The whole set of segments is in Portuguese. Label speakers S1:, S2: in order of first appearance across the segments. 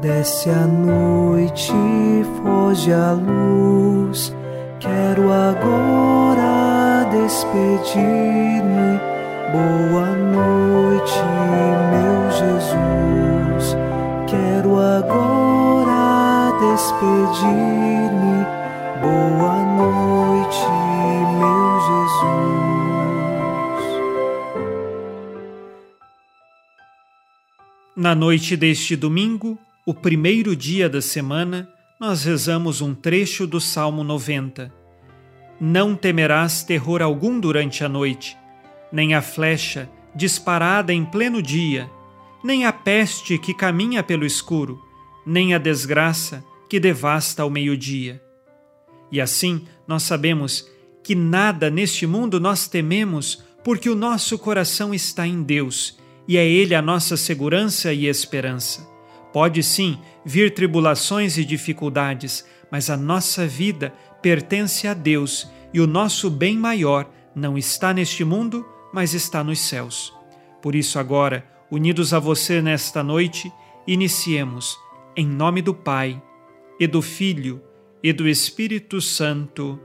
S1: Desce a noite, foge a luz. Quero agora despedir-me. Boa noite, meu Jesus. Quero agora despedir-me. Boa noite, meu Jesus.
S2: Na noite deste domingo, o primeiro dia da semana, nós rezamos um trecho do Salmo 90. Não temerás terror algum durante a noite, nem a flecha disparada em pleno dia, nem a peste que caminha pelo escuro, nem a desgraça que devasta ao meio-dia. E assim nós sabemos que nada neste mundo nós tememos, porque o nosso coração está em Deus e é Ele a nossa segurança e esperança. Pode sim vir tribulações e dificuldades, mas a nossa vida pertence a Deus e o nosso bem maior não está neste mundo, mas está nos céus. Por isso, agora, unidos a você nesta noite, iniciemos em nome do Pai e do Filho e do Espírito Santo.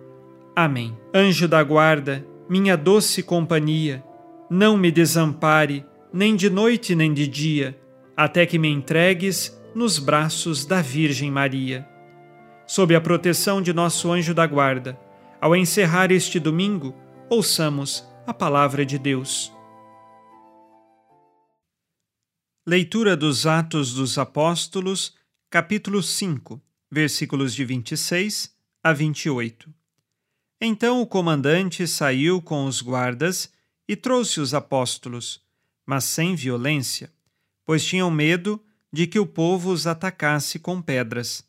S2: Amém. Anjo da guarda, minha doce companhia, não me desampare, nem de noite nem de dia até que me entregues nos braços da Virgem Maria. Sob a proteção de nosso anjo da guarda, ao encerrar este domingo, ouçamos a palavra de Deus. Leitura dos Atos dos Apóstolos, capítulo 5, versículos de 26 a 28. Então o comandante saiu com os guardas e trouxe os apóstolos, mas sem violência pois tinham medo de que o povo os atacasse com pedras.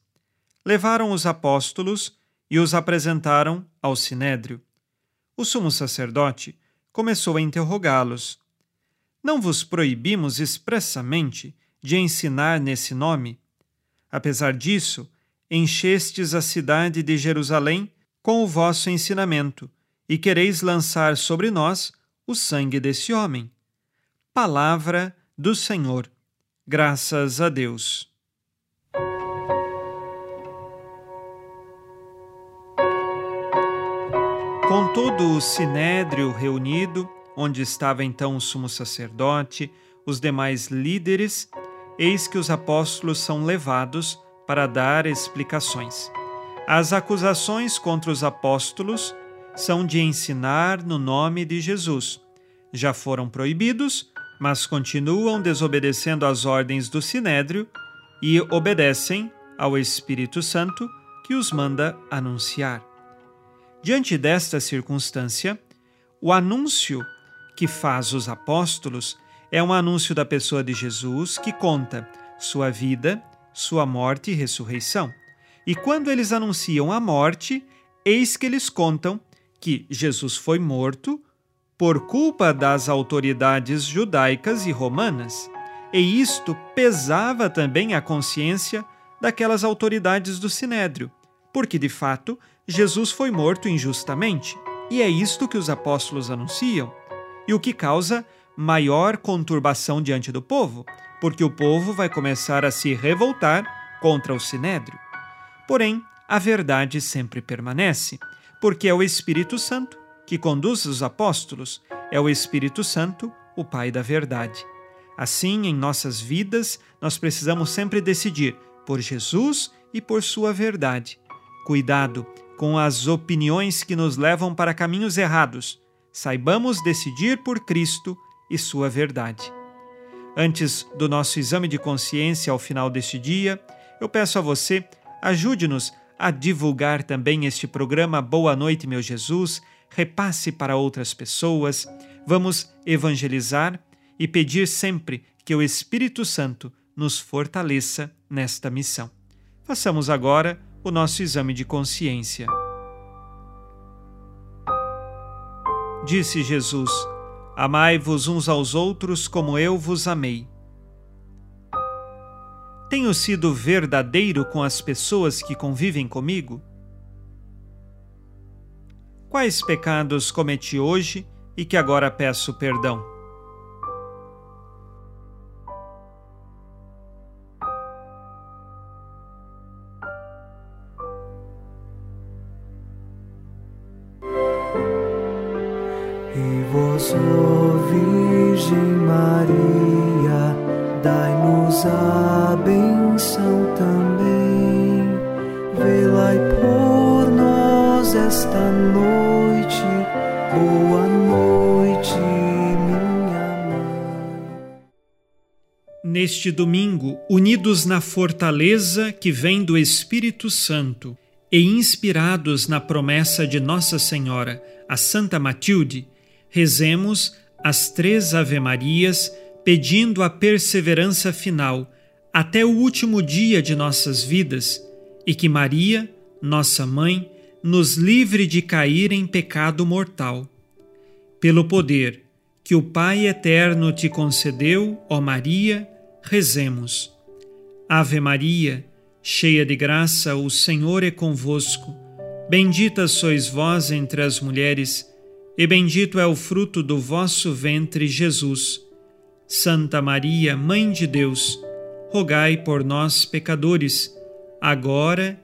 S2: Levaram os apóstolos e os apresentaram ao sinédrio. O sumo sacerdote começou a interrogá-los. Não vos proibimos expressamente de ensinar nesse nome? Apesar disso, enchestes a cidade de Jerusalém com o vosso ensinamento e quereis lançar sobre nós o sangue desse homem. Palavra do Senhor. Graças a Deus. Com todo o sinédrio reunido, onde estava então o sumo sacerdote, os demais líderes, eis que os apóstolos são levados para dar explicações. As acusações contra os apóstolos são de ensinar no nome de Jesus. Já foram proibidos mas continuam desobedecendo às ordens do Sinédrio e obedecem ao Espírito Santo que os manda anunciar. Diante desta circunstância, o anúncio que faz os apóstolos é um anúncio da pessoa de Jesus que conta sua vida, sua morte e ressurreição. E quando eles anunciam a morte, eis que eles contam que Jesus foi morto, por culpa das autoridades judaicas e romanas, e isto pesava também a consciência daquelas autoridades do sinédrio, porque de fato Jesus foi morto injustamente, e é isto que os apóstolos anunciam, e o que causa maior conturbação diante do povo, porque o povo vai começar a se revoltar contra o sinédrio. Porém, a verdade sempre permanece, porque é o Espírito Santo que conduz os apóstolos é o Espírito Santo, o Pai da Verdade. Assim, em nossas vidas, nós precisamos sempre decidir por Jesus e por Sua verdade. Cuidado com as opiniões que nos levam para caminhos errados. Saibamos decidir por Cristo e Sua verdade. Antes do nosso exame de consciência ao final deste dia, eu peço a você, ajude-nos a divulgar também este programa Boa Noite, meu Jesus repasse para outras pessoas, vamos evangelizar e pedir sempre que o Espírito Santo nos fortaleça nesta missão. Façamos agora o nosso exame de consciência. Disse Jesus: Amai-vos uns aos outros como eu vos amei. Tenho sido verdadeiro com as pessoas que convivem comigo? Quais pecados cometi hoje e que agora peço perdão?
S1: E vós, Virgem Maria, dai-nos a benção também, velai por nós esta noite boa noite, minha mãe.
S2: Neste domingo, unidos na fortaleza que vem do Espírito Santo e inspirados na promessa de Nossa Senhora, a Santa Matilde, rezemos as três Ave-Marias pedindo a perseverança final até o último dia de nossas vidas e que Maria, nossa mãe, nos livre de cair em pecado mortal. Pelo poder que o Pai eterno te concedeu, ó Maria, rezemos. Ave Maria, cheia de graça, o Senhor é convosco. Bendita sois vós entre as mulheres, e bendito é o fruto do vosso ventre, Jesus. Santa Maria, Mãe de Deus, rogai por nós, pecadores, agora e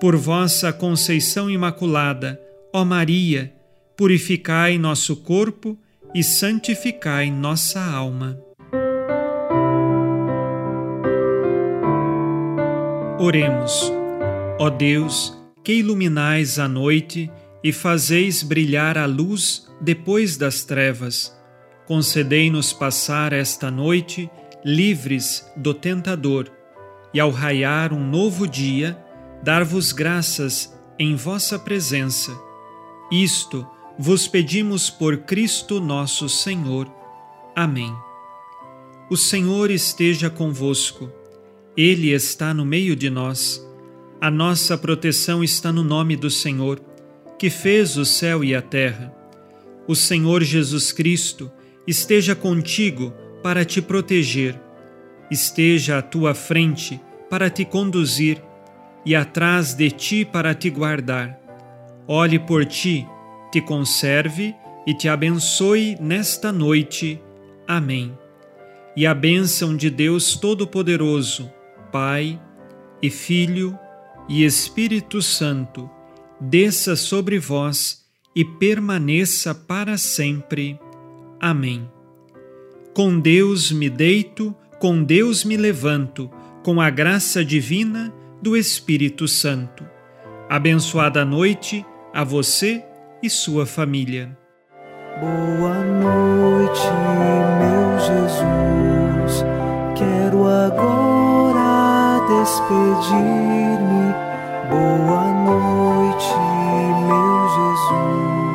S2: Por vossa conceição imaculada, ó Maria, purificai nosso corpo e santificai nossa alma. Oremos. Ó Deus, que iluminais a noite e fazeis brilhar a luz depois das trevas, concedei-nos passar esta noite livres do tentador, e ao raiar um novo dia, dar-vos graças em vossa presença. Isto vos pedimos por Cristo nosso Senhor. Amém. O Senhor esteja convosco, Ele está no meio de nós. A nossa proteção está no nome do Senhor, que fez o céu e a terra. O Senhor Jesus Cristo esteja contigo para te proteger, esteja à tua frente para te conduzir e atrás de ti para te guardar. Olhe por ti, te conserve e te abençoe nesta noite. Amém. E a bênção de Deus Todo-Poderoso, Pai e Filho e Espírito Santo, desça sobre vós e permaneça para sempre. Amém. Com Deus me deito, com Deus me levanto, com a graça divina do Espírito Santo. Abençoada noite a você e sua família.
S1: Boa noite, meu Jesus. Quero agora despedir-me. Boa noite, meu Jesus.